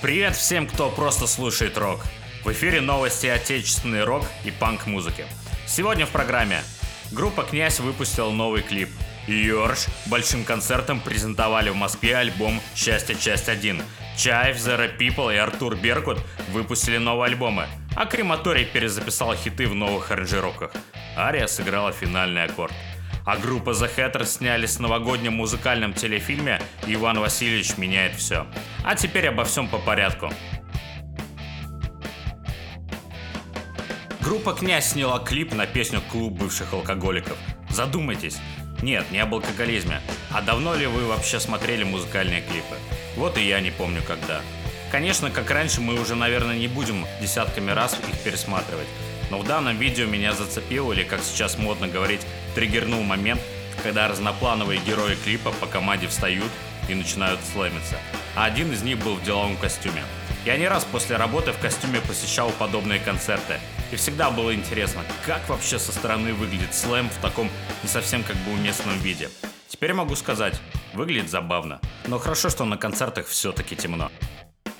Привет всем, кто просто слушает рок. В эфире новости отечественной рок и панк-музыки. Сегодня в программе группа «Князь» выпустила новый клип. Йорш большим концертом презентовали в Москве альбом «Счастье. Часть 1». Чайф, Zero People и Артур Беркут выпустили новые альбомы, а Крематорий перезаписал хиты в новых аранжировках. Ария сыграла финальный аккорд. А группа The Hatters снялись в новогоднем музыкальном телефильме «Иван Васильевич меняет все». А теперь обо всем по порядку. Группа «Князь» сняла клип на песню «Клуб бывших алкоголиков». Задумайтесь. Нет, не об алкоголизме. А давно ли вы вообще смотрели музыкальные клипы? Вот и я не помню когда. Конечно, как раньше, мы уже, наверное, не будем десятками раз их пересматривать. Но в данном видео меня зацепил, или как сейчас модно говорить, триггернул момент, когда разноплановые герои клипа по команде встают и начинают слэмиться. А один из них был в деловом костюме. Я не раз после работы в костюме посещал подобные концерты. И всегда было интересно, как вообще со стороны выглядит слэм в таком не совсем как бы уместном виде. Теперь могу сказать, выглядит забавно. Но хорошо, что на концертах все-таки темно.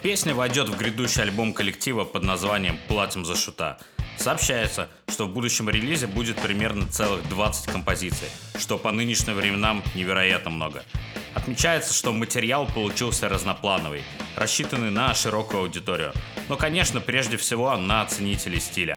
Песня войдет в грядущий альбом коллектива под названием «Платим за шута». Сообщается, что в будущем релизе будет примерно целых 20 композиций, что по нынешним временам невероятно много. Отмечается, что материал получился разноплановый, рассчитанный на широкую аудиторию, но, конечно, прежде всего на ценителей стиля.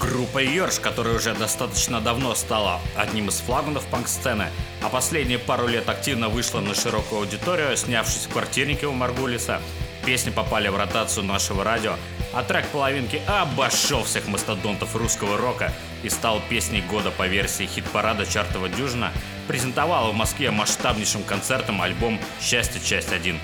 Группа Йорш, которая уже достаточно давно стала одним из флагманов панк-сцены, а последние пару лет активно вышла на широкую аудиторию, снявшись в квартирнике у Маргулиса, песни попали в ротацию нашего радио, а трек половинки обошел всех мастодонтов русского рока и стал песней года по версии хит-парада Чартова Дюжина, презентовала в Москве масштабнейшим концертом альбом «Счастье. Часть 1».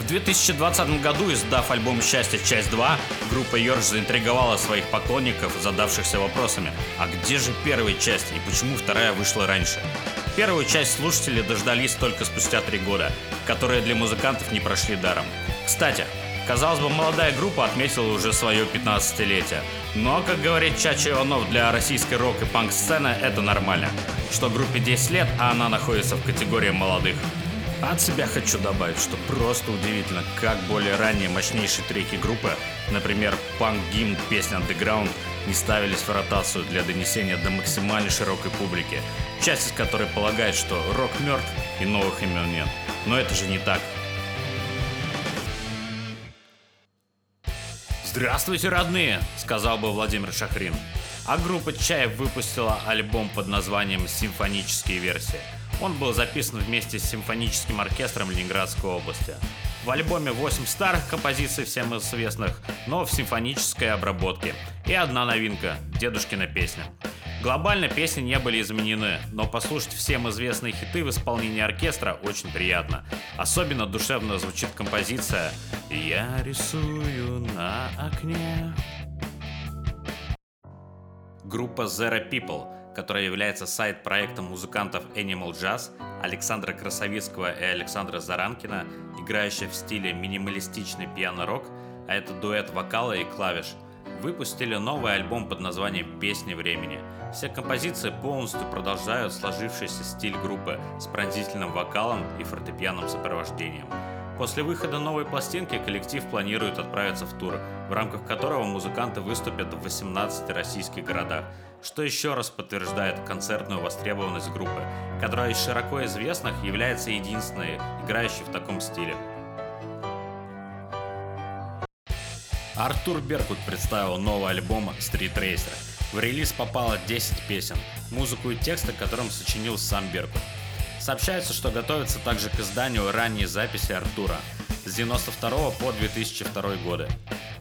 В 2020 году, издав альбом «Счастье. Часть 2», группа Йорш заинтриговала своих поклонников, задавшихся вопросами, а где же первая часть и почему вторая вышла раньше? Первую часть слушатели дождались только спустя три года, которые для музыкантов не прошли даром. Кстати, казалось бы, молодая группа отметила уже свое 15-летие. Но, как говорит Чача Иванов, для российской рок и панк-сцены это нормально. Что группе 10 лет, а она находится в категории молодых. От себя хочу добавить, что просто удивительно, как более ранние мощнейшие треки группы, например, панк-гимн, песня Underground, не ставились в ротацию для донесения до максимально широкой публики, часть из которой полагает, что рок мертв и новых имен нет. Но это же не так. «Здравствуйте, родные!» — сказал бы Владимир Шахрин. А группа Чаев выпустила альбом под названием «Симфонические версии». Он был записан вместе с симфоническим оркестром Ленинградской области. В альбоме 8 старых композиций всем известных, но в симфонической обработке. И одна новинка – «Дедушкина песня». Глобально песни не были изменены, но послушать всем известные хиты в исполнении оркестра очень приятно. Особенно душевно звучит композиция «Я рисую на окне». Группа Zero People – которая является сайт-проектом музыкантов Animal Jazz, Александра Красовицкого и Александра Заранкина, играющая в стиле минималистичный пиано-рок, а это дуэт вокала и клавиш, выпустили новый альбом под названием «Песни времени». Все композиции полностью продолжают сложившийся стиль группы с пронзительным вокалом и фортепианным сопровождением. После выхода новой пластинки коллектив планирует отправиться в тур, в рамках которого музыканты выступят в 18 российских городах, что еще раз подтверждает концертную востребованность группы, которая из широко известных является единственной, играющей в таком стиле. Артур Беркут представил новый альбом Street Racer. В релиз попало 10 песен, музыку и тексты которым сочинил сам Беркут. Сообщается, что готовится также к изданию ранней записи Артура с 92 по 2002 годы.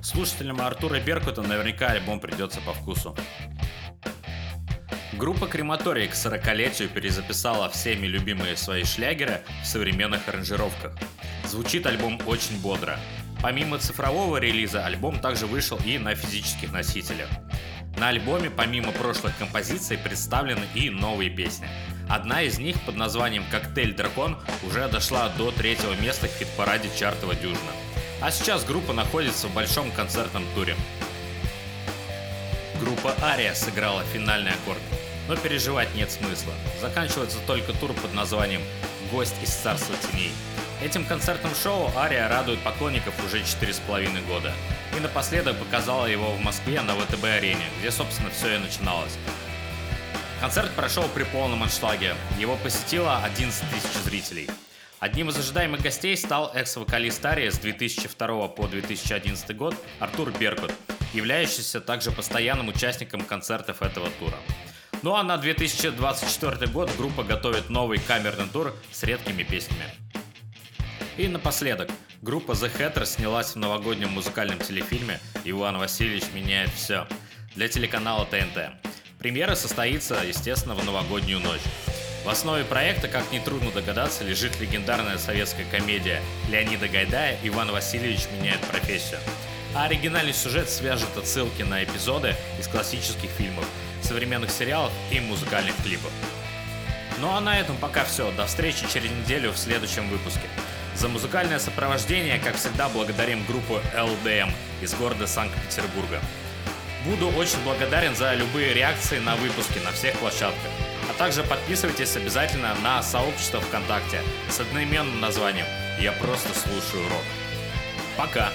Слушателям Артура Беркута наверняка альбом придется по вкусу. Группа Крематорий к 40-летию перезаписала всеми любимые свои шлягеры в современных аранжировках. Звучит альбом очень бодро. Помимо цифрового релиза, альбом также вышел и на физических носителях. На альбоме помимо прошлых композиций представлены и новые песни. Одна из них под названием «Коктейль Дракон» уже дошла до третьего места в хит-параде чартова дюжина. А сейчас группа находится в большом концертном туре. Группа Ария сыграла финальный аккорд. Но переживать нет смысла. Заканчивается только тур под названием гость из царства теней. Этим концертным шоу Ария радует поклонников уже 4,5 года. И напоследок показала его в Москве на ВТБ-арене, где, собственно, все и начиналось. Концерт прошел при полном аншлаге. Его посетило 11 тысяч зрителей. Одним из ожидаемых гостей стал экс-вокалист Арии с 2002 по 2011 год Артур Беркут, являющийся также постоянным участником концертов этого тура. Ну а на 2024 год группа готовит новый камерный тур с редкими песнями. И напоследок, группа The Hatters снялась в новогоднем музыкальном телефильме «Иван Васильевич меняет все» для телеканала ТНТ. Премьера состоится, естественно, в новогоднюю ночь. В основе проекта, как нетрудно догадаться, лежит легендарная советская комедия Леонида Гайдая «Иван Васильевич меняет профессию». А оригинальный сюжет свяжет отсылки на эпизоды из классических фильмов, современных сериалов и музыкальных клипов. Ну а на этом пока все. До встречи через неделю в следующем выпуске. За музыкальное сопровождение, как всегда, благодарим группу LDM из города Санкт-Петербурга. Буду очень благодарен за любые реакции на выпуски на всех площадках. А также подписывайтесь обязательно на сообщество ВКонтакте с одноименным названием «Я просто слушаю рок». Пока!